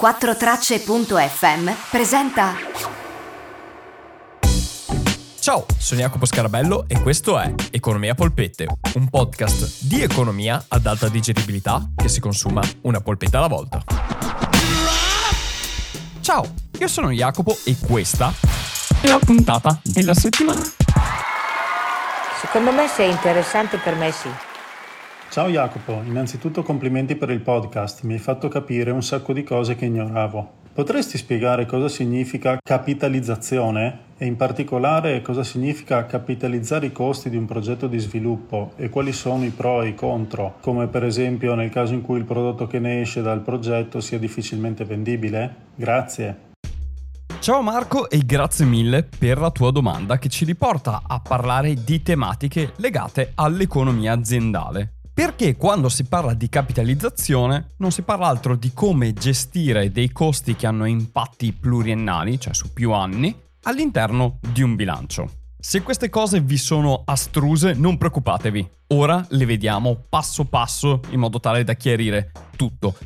4Tracce.fm presenta. Ciao, sono Jacopo Scarabello e questo è Economia Polpette, un podcast di economia ad alta digeribilità che si consuma una polpetta alla volta. Ciao, io sono Jacopo e questa è la puntata della settimana. Secondo me sei interessante per me sì. Ciao Jacopo, innanzitutto complimenti per il podcast, mi hai fatto capire un sacco di cose che ignoravo. Potresti spiegare cosa significa capitalizzazione e in particolare cosa significa capitalizzare i costi di un progetto di sviluppo e quali sono i pro e i contro, come per esempio nel caso in cui il prodotto che ne esce dal progetto sia difficilmente vendibile? Grazie. Ciao Marco e grazie mille per la tua domanda che ci riporta a parlare di tematiche legate all'economia aziendale. Perché quando si parla di capitalizzazione non si parla altro di come gestire dei costi che hanno impatti pluriennali, cioè su più anni, all'interno di un bilancio. Se queste cose vi sono astruse, non preoccupatevi. Ora le vediamo passo passo in modo tale da chiarire tutto.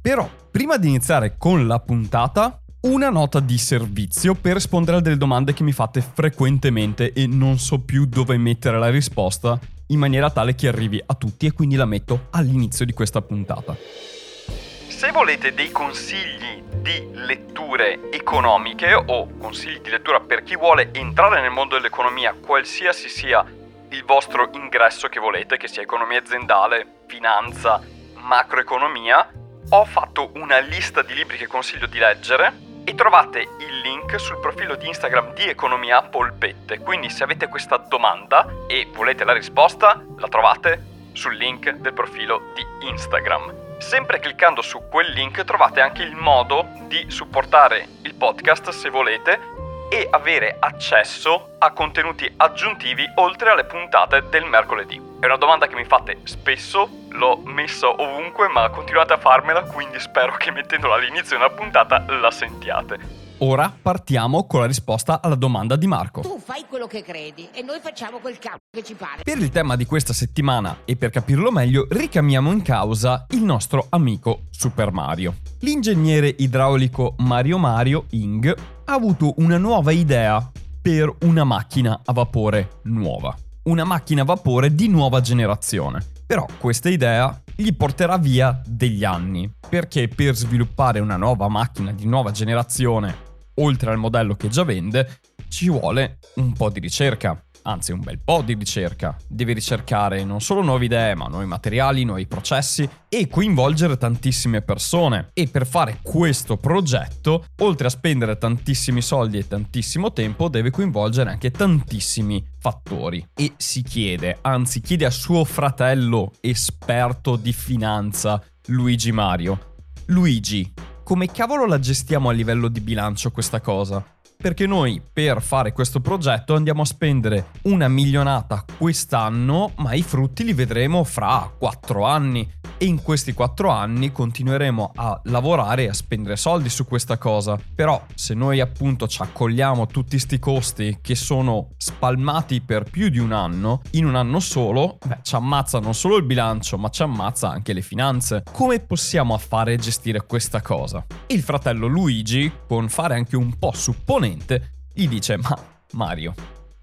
Però, prima di iniziare con la puntata, una nota di servizio per rispondere a delle domande che mi fate frequentemente e non so più dove mettere la risposta in maniera tale che arrivi a tutti e quindi la metto all'inizio di questa puntata. Se volete dei consigli di letture economiche o consigli di lettura per chi vuole entrare nel mondo dell'economia, qualsiasi sia il vostro ingresso che volete, che sia economia aziendale, finanza, macroeconomia, ho fatto una lista di libri che consiglio di leggere e trovate il link sul profilo di Instagram di Economia Polpette. Quindi se avete questa domanda e volete la risposta, la trovate sul link del profilo di Instagram. Sempre cliccando su quel link trovate anche il modo di supportare il podcast se volete e avere accesso a contenuti aggiuntivi oltre alle puntate del mercoledì. È una domanda che mi fate spesso, l'ho messa ovunque, ma continuate a farmela, quindi spero che mettendola all'inizio di una puntata la sentiate. Ora partiamo con la risposta alla domanda di Marco. Tu fai quello che credi e noi facciamo quel cazzo che ci pare. Per il tema di questa settimana e per capirlo meglio, richiamiamo in causa il nostro amico Super Mario. L'ingegnere idraulico Mario Mario Ing ha avuto una nuova idea per una macchina a vapore nuova. Una macchina a vapore di nuova generazione. Però questa idea gli porterà via degli anni, perché per sviluppare una nuova macchina di nuova generazione, oltre al modello che già vende, ci vuole un po' di ricerca anzi un bel po' di ricerca. Devi ricercare non solo nuove idee, ma nuovi materiali, nuovi processi e coinvolgere tantissime persone. E per fare questo progetto, oltre a spendere tantissimi soldi e tantissimo tempo, deve coinvolgere anche tantissimi fattori. E si chiede, anzi chiede a suo fratello esperto di finanza, Luigi Mario. Luigi, come cavolo la gestiamo a livello di bilancio questa cosa? Perché noi per fare questo progetto andiamo a spendere una milionata quest'anno, ma i frutti li vedremo fra quattro anni e in questi quattro anni continueremo a lavorare e a spendere soldi su questa cosa. Però se noi appunto ci accogliamo tutti questi costi che sono spalmati per più di un anno, in un anno solo, beh, ci ammazza non solo il bilancio, ma ci ammazza anche le finanze. Come possiamo fare e gestire questa cosa? Il fratello Luigi, con fare anche un po' supponente, gli dice ma Mario,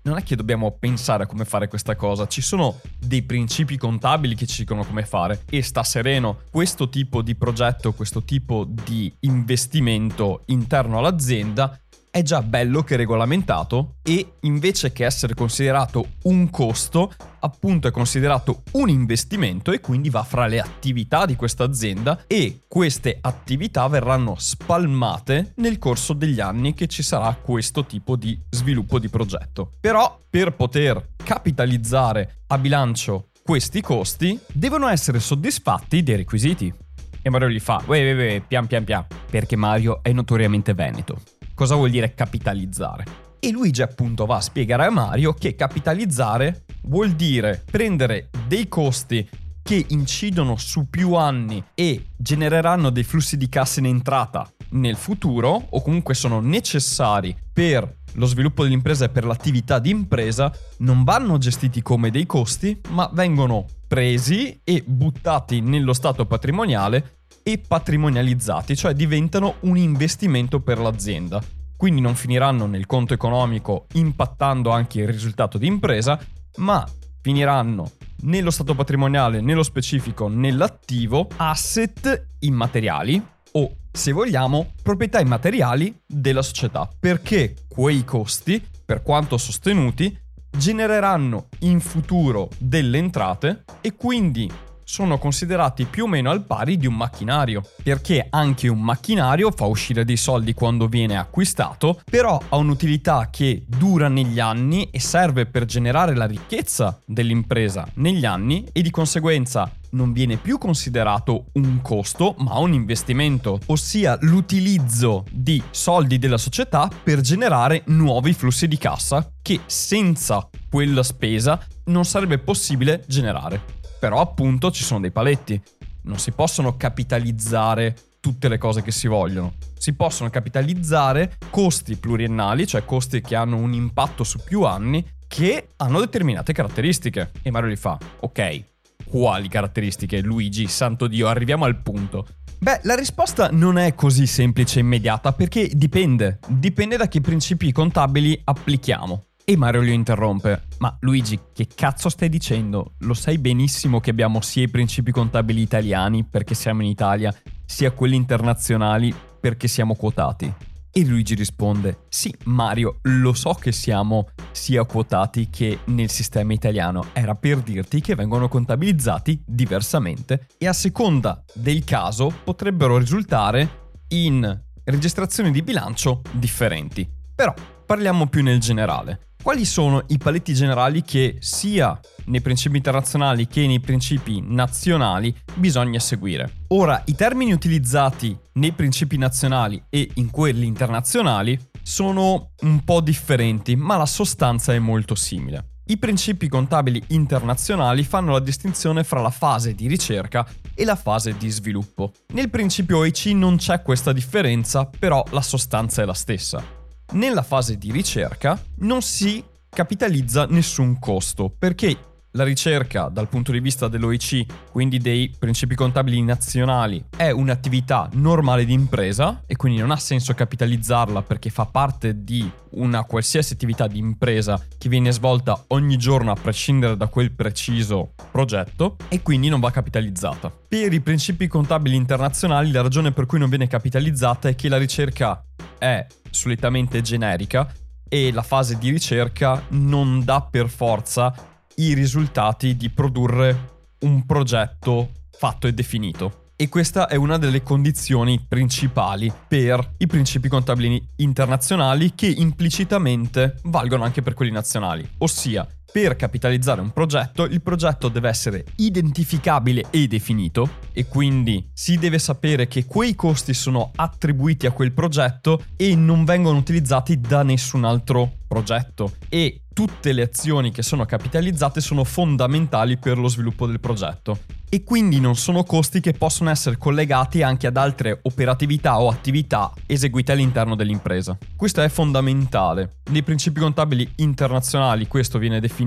non è che dobbiamo pensare a come fare questa cosa, ci sono dei principi contabili che ci dicono come fare e sta sereno, questo tipo di progetto, questo tipo di investimento interno all'azienda è già bello che regolamentato e invece che essere considerato un costo, appunto è considerato un investimento e quindi va fra le attività di questa azienda e queste attività verranno spalmate nel corso degli anni che ci sarà questo tipo di sviluppo di progetto. Però per poter capitalizzare a bilancio questi costi devono essere soddisfatti dei requisiti. E Mario gli fa, uè, uè, uè, pian pian pian, perché Mario è notoriamente veneto cosa vuol dire capitalizzare. E Luigi appunto va a spiegare a Mario che capitalizzare vuol dire prendere dei costi che incidono su più anni e genereranno dei flussi di cassa in entrata nel futuro o comunque sono necessari per lo sviluppo dell'impresa e per l'attività di impresa non vanno gestiti come dei costi ma vengono presi e buttati nello stato patrimoniale e patrimonializzati, cioè diventano un investimento per l'azienda. Quindi non finiranno nel conto economico impattando anche il risultato di impresa, ma finiranno nello stato patrimoniale, nello specifico nell'attivo, asset immateriali o, se vogliamo, proprietà immateriali della società, perché quei costi, per quanto sostenuti, genereranno in futuro delle entrate e quindi sono considerati più o meno al pari di un macchinario, perché anche un macchinario fa uscire dei soldi quando viene acquistato, però ha un'utilità che dura negli anni e serve per generare la ricchezza dell'impresa negli anni e di conseguenza non viene più considerato un costo ma un investimento, ossia l'utilizzo di soldi della società per generare nuovi flussi di cassa che senza quella spesa non sarebbe possibile generare. Però appunto ci sono dei paletti. Non si possono capitalizzare tutte le cose che si vogliono. Si possono capitalizzare costi pluriennali, cioè costi che hanno un impatto su più anni, che hanno determinate caratteristiche. E Mario li fa, ok, quali caratteristiche? Luigi, santo Dio, arriviamo al punto. Beh, la risposta non è così semplice e immediata perché dipende. Dipende da che principi contabili applichiamo. E Mario lo interrompe. Ma Luigi, che cazzo stai dicendo? Lo sai benissimo che abbiamo sia i principi contabili italiani perché siamo in Italia, sia quelli internazionali perché siamo quotati. E Luigi risponde: Sì, Mario, lo so che siamo sia quotati che nel sistema italiano. Era per dirti che vengono contabilizzati diversamente e a seconda del caso potrebbero risultare in registrazioni di bilancio differenti. Però parliamo più nel generale quali sono i paletti generali che sia nei principi internazionali che nei principi nazionali bisogna seguire. Ora, i termini utilizzati nei principi nazionali e in quelli internazionali sono un po' differenti, ma la sostanza è molto simile. I principi contabili internazionali fanno la distinzione fra la fase di ricerca e la fase di sviluppo. Nel principio OIC non c'è questa differenza, però la sostanza è la stessa. Nella fase di ricerca non si capitalizza nessun costo perché la ricerca dal punto di vista dell'OIC, quindi dei principi contabili nazionali, è un'attività normale di impresa e quindi non ha senso capitalizzarla perché fa parte di una qualsiasi attività di impresa che viene svolta ogni giorno a prescindere da quel preciso progetto e quindi non va capitalizzata. Per i principi contabili internazionali la ragione per cui non viene capitalizzata è che la ricerca è solitamente generica e la fase di ricerca non dà per forza i risultati di produrre un progetto fatto e definito. E questa è una delle condizioni principali per i principi contabili internazionali che implicitamente valgono anche per quelli nazionali, ossia per capitalizzare un progetto il progetto deve essere identificabile e definito e quindi si deve sapere che quei costi sono attribuiti a quel progetto e non vengono utilizzati da nessun altro progetto e tutte le azioni che sono capitalizzate sono fondamentali per lo sviluppo del progetto e quindi non sono costi che possono essere collegati anche ad altre operatività o attività eseguite all'interno dell'impresa. Questo è fondamentale. Nei principi contabili internazionali questo viene definito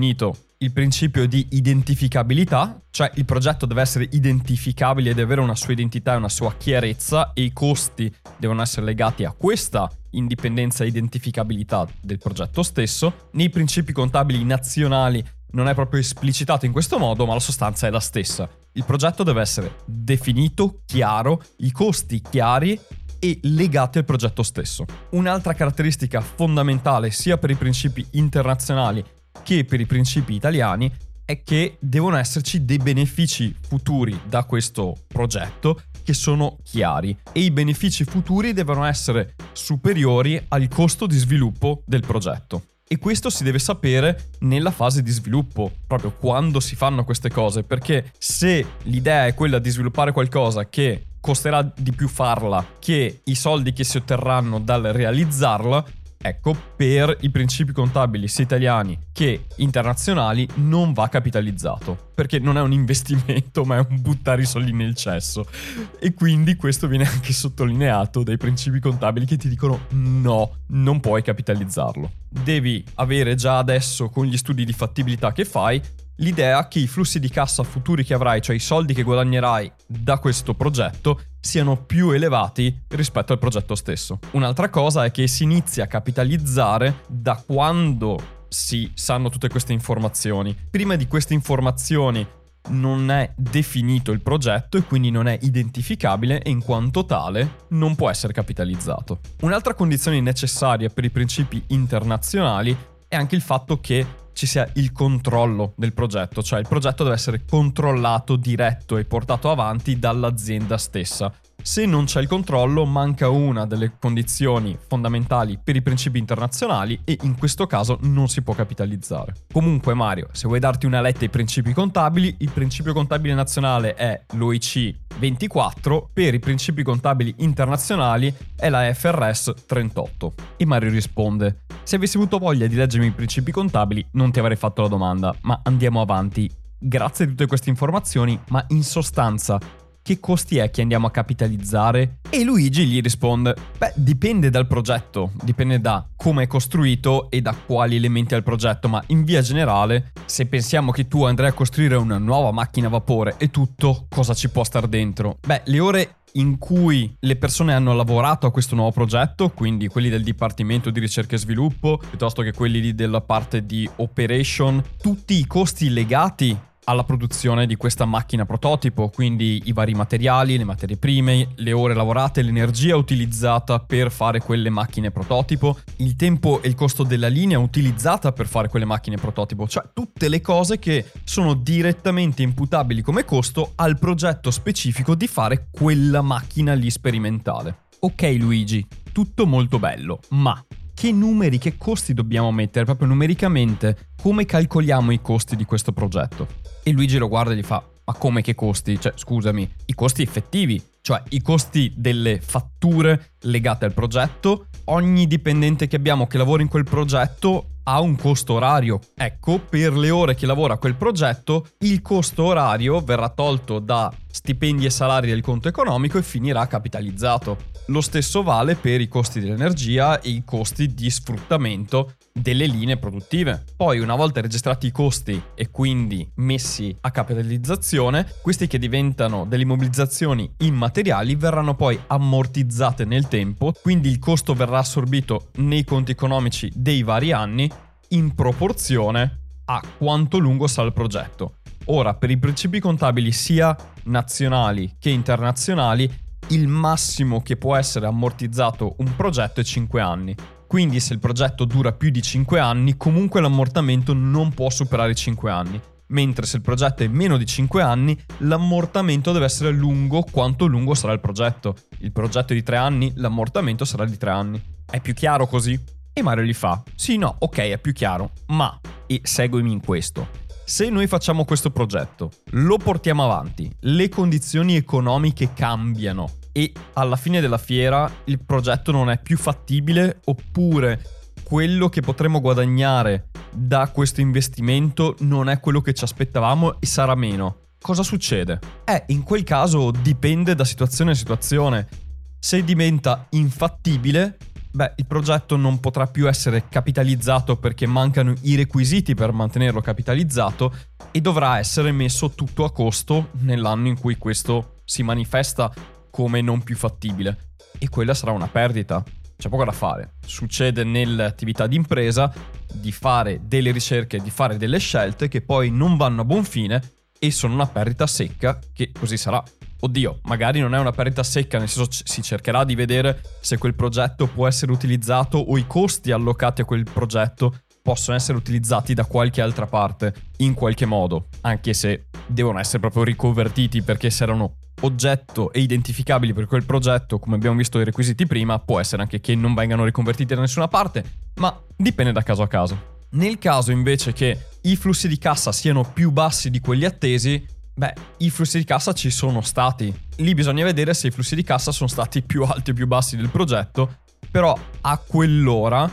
il principio di identificabilità, cioè il progetto deve essere identificabile e deve avere una sua identità e una sua chiarezza e i costi devono essere legati a questa indipendenza e identificabilità del progetto stesso. Nei principi contabili nazionali non è proprio esplicitato in questo modo, ma la sostanza è la stessa. Il progetto deve essere definito, chiaro, i costi chiari e legati al progetto stesso. Un'altra caratteristica fondamentale sia per i principi internazionali che per i principi italiani è che devono esserci dei benefici futuri da questo progetto che sono chiari e i benefici futuri devono essere superiori al costo di sviluppo del progetto. E questo si deve sapere nella fase di sviluppo, proprio quando si fanno queste cose, perché se l'idea è quella di sviluppare qualcosa che costerà di più farla che i soldi che si otterranno dal realizzarla, Ecco, per i principi contabili sia italiani che internazionali non va capitalizzato, perché non è un investimento ma è un buttare i soldi nel cesso. E quindi questo viene anche sottolineato dai principi contabili che ti dicono no, non puoi capitalizzarlo. Devi avere già adesso con gli studi di fattibilità che fai l'idea che i flussi di cassa futuri che avrai, cioè i soldi che guadagnerai da questo progetto, siano più elevati rispetto al progetto stesso. Un'altra cosa è che si inizia a capitalizzare da quando si sanno tutte queste informazioni. Prima di queste informazioni non è definito il progetto e quindi non è identificabile e in quanto tale non può essere capitalizzato. Un'altra condizione necessaria per i principi internazionali è anche il fatto che ci sia il controllo del progetto, cioè il progetto deve essere controllato, diretto e portato avanti dall'azienda stessa. Se non c'è il controllo, manca una delle condizioni fondamentali per i principi internazionali e in questo caso non si può capitalizzare. Comunque Mario, se vuoi darti una letta ai principi contabili, il principio contabile nazionale è l'OIC 24, per i principi contabili internazionali è la FRS 38. E Mario risponde, se avessi avuto voglia di leggermi i principi contabili non ti avrei fatto la domanda, ma andiamo avanti. Grazie a tutte queste informazioni, ma in sostanza che costi è che andiamo a capitalizzare? E Luigi gli risponde, beh, dipende dal progetto, dipende da come è costruito e da quali elementi ha il progetto, ma in via generale, se pensiamo che tu andrai a costruire una nuova macchina a vapore e tutto, cosa ci può star dentro? Beh, le ore in cui le persone hanno lavorato a questo nuovo progetto, quindi quelli del Dipartimento di Ricerca e Sviluppo, piuttosto che quelli della parte di Operation, tutti i costi legati alla produzione di questa macchina prototipo, quindi i vari materiali, le materie prime, le ore lavorate, l'energia utilizzata per fare quelle macchine prototipo, il tempo e il costo della linea utilizzata per fare quelle macchine prototipo, cioè tutte le cose che sono direttamente imputabili come costo al progetto specifico di fare quella macchina lì sperimentale. Ok Luigi, tutto molto bello, ma che numeri, che costi dobbiamo mettere proprio numericamente? Come calcoliamo i costi di questo progetto? E Luigi lo guarda e gli fa: Ma come che costi? Cioè, scusami, i costi effettivi, cioè i costi delle fatture legate al progetto. Ogni dipendente che abbiamo che lavora in quel progetto ha un costo orario. Ecco, per le ore che lavora quel progetto, il costo orario verrà tolto da stipendi e salari del conto economico e finirà capitalizzato. Lo stesso vale per i costi dell'energia e i costi di sfruttamento delle linee produttive. Poi, una volta registrati i costi e quindi messi a capitalizzazione, questi che diventano delle immobilizzazioni immateriali verranno poi ammortizzate nel tempo, quindi il costo verrà assorbito nei conti economici dei vari anni in proporzione a quanto lungo sarà il progetto. Ora, per i principi contabili sia nazionali che internazionali, il massimo che può essere ammortizzato un progetto è 5 anni. Quindi se il progetto dura più di 5 anni, comunque l'ammortamento non può superare i 5 anni. Mentre se il progetto è meno di 5 anni, l'ammortamento deve essere lungo quanto lungo sarà il progetto. Il progetto è di 3 anni, l'ammortamento sarà di 3 anni. È più chiaro così? E Mario gli fa: Sì, no, ok, è più chiaro, ma, e seguimi in questo. Se noi facciamo questo progetto, lo portiamo avanti, le condizioni economiche cambiano e alla fine della fiera il progetto non è più fattibile oppure quello che potremo guadagnare da questo investimento non è quello che ci aspettavamo e sarà meno. Cosa succede? Eh, in quel caso dipende da situazione a situazione. Se diventa infattibile, beh, il progetto non potrà più essere capitalizzato perché mancano i requisiti per mantenerlo capitalizzato e dovrà essere messo tutto a costo nell'anno in cui questo si manifesta come non più fattibile. E quella sarà una perdita. C'è poco da fare. Succede nell'attività di impresa di fare delle ricerche, di fare delle scelte che poi non vanno a buon fine e sono una perdita secca che così sarà oddio, magari non è una perdita secca, nel senso si cercherà di vedere se quel progetto può essere utilizzato o i costi allocati a quel progetto possono essere utilizzati da qualche altra parte in qualche modo, anche se devono essere proprio riconvertiti perché se erano oggetto e identificabili per quel progetto, come abbiamo visto i requisiti prima, può essere anche che non vengano riconvertiti da nessuna parte, ma dipende da caso a caso. Nel caso invece che i flussi di cassa siano più bassi di quelli attesi, Beh, i flussi di cassa ci sono stati. Lì bisogna vedere se i flussi di cassa sono stati più alti o più bassi del progetto, però a quell'ora,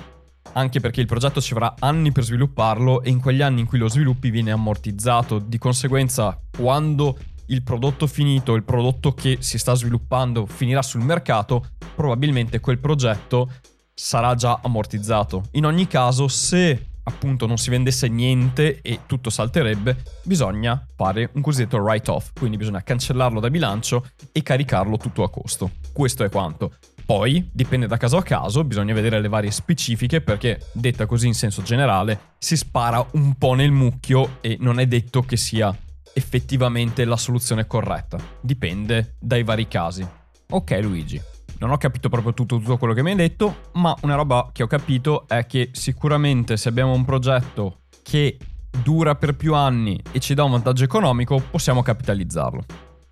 anche perché il progetto ci avrà anni per svilupparlo e in quegli anni in cui lo sviluppi viene ammortizzato, di conseguenza quando il prodotto finito, il prodotto che si sta sviluppando finirà sul mercato, probabilmente quel progetto sarà già ammortizzato. In ogni caso, se appunto non si vendesse niente e tutto salterebbe, bisogna fare un cosiddetto write-off, quindi bisogna cancellarlo da bilancio e caricarlo tutto a costo. Questo è quanto. Poi, dipende da caso a caso, bisogna vedere le varie specifiche perché, detta così in senso generale, si spara un po' nel mucchio e non è detto che sia effettivamente la soluzione corretta. Dipende dai vari casi. Ok Luigi, non ho capito proprio tutto, tutto quello che mi hai detto, ma una roba che ho capito è che sicuramente se abbiamo un progetto che dura per più anni e ci dà un vantaggio economico, possiamo capitalizzarlo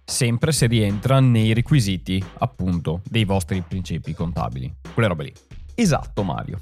sempre se rientra nei requisiti, appunto, dei vostri principi contabili. Quelle robe lì. Esatto, Mario.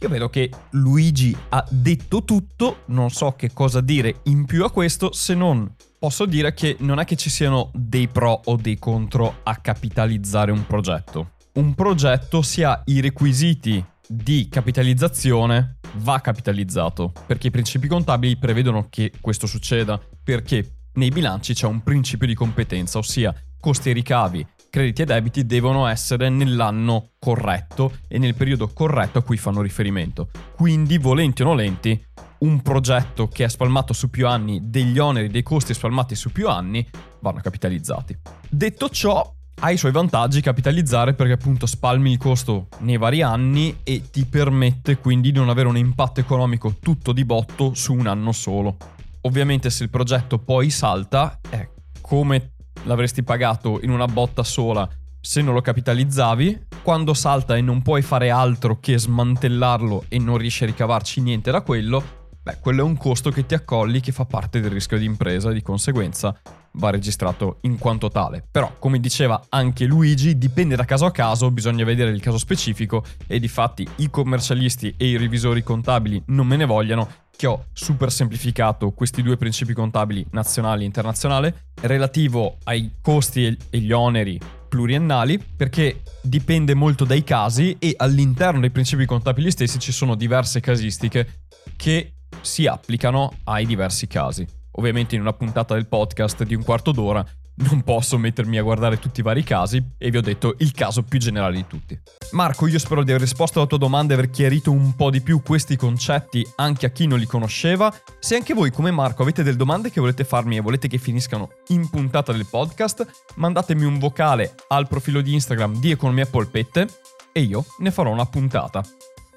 Io vedo che Luigi ha detto tutto, non so che cosa dire in più a questo se non posso dire che non è che ci siano dei pro o dei contro a capitalizzare un progetto. Un progetto si ha i requisiti di capitalizzazione va capitalizzato perché i principi contabili prevedono che questo succeda perché nei bilanci c'è un principio di competenza, ossia costi e ricavi, crediti e debiti devono essere nell'anno corretto e nel periodo corretto a cui fanno riferimento. Quindi, volenti o nolenti, un progetto che è spalmato su più anni, degli oneri, dei costi spalmati su più anni, vanno capitalizzati. Detto ciò, ha i suoi vantaggi capitalizzare perché appunto spalmi il costo nei vari anni e ti permette quindi di non avere un impatto economico tutto di botto su un anno solo. Ovviamente se il progetto poi salta, è come l'avresti pagato in una botta sola se non lo capitalizzavi, quando salta e non puoi fare altro che smantellarlo e non riesci a ricavarci niente da quello, beh, quello è un costo che ti accolli che fa parte del rischio di impresa e di conseguenza va registrato in quanto tale. Però, come diceva anche Luigi, dipende da caso a caso, bisogna vedere il caso specifico e di fatti i commercialisti e i revisori contabili non me ne vogliano che ho super semplificato questi due principi contabili nazionali e internazionali relativo ai costi e gli oneri pluriennali perché dipende molto dai casi e all'interno dei principi contabili stessi ci sono diverse casistiche che si applicano ai diversi casi. Ovviamente in una puntata del podcast di un quarto d'ora non posso mettermi a guardare tutti i vari casi e vi ho detto il caso più generale di tutti. Marco, io spero di aver risposto alla tua domanda e aver chiarito un po' di più questi concetti anche a chi non li conosceva. Se anche voi come Marco avete delle domande che volete farmi e volete che finiscano in puntata del podcast, mandatemi un vocale al profilo di Instagram di Economia Polpette e io ne farò una puntata.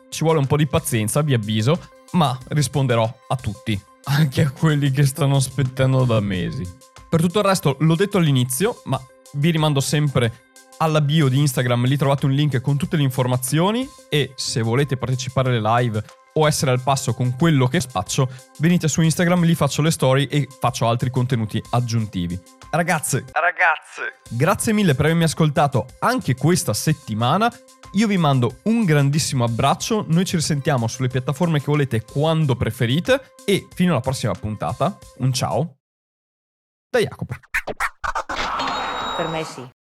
Ci vuole un po' di pazienza, vi avviso, ma risponderò a tutti, anche a quelli che stanno aspettando da mesi. Per tutto il resto l'ho detto all'inizio, ma vi rimando sempre alla bio di Instagram, lì trovate un link con tutte le informazioni e se volete partecipare alle live o essere al passo con quello che spaccio, venite su Instagram, lì faccio le story e faccio altri contenuti aggiuntivi. Ragazze, ragazze, grazie mille per avermi ascoltato anche questa settimana. Io vi mando un grandissimo abbraccio, noi ci risentiamo sulle piattaforme che volete quando preferite e fino alla prossima puntata, un ciao da Jacopo. Per me sì.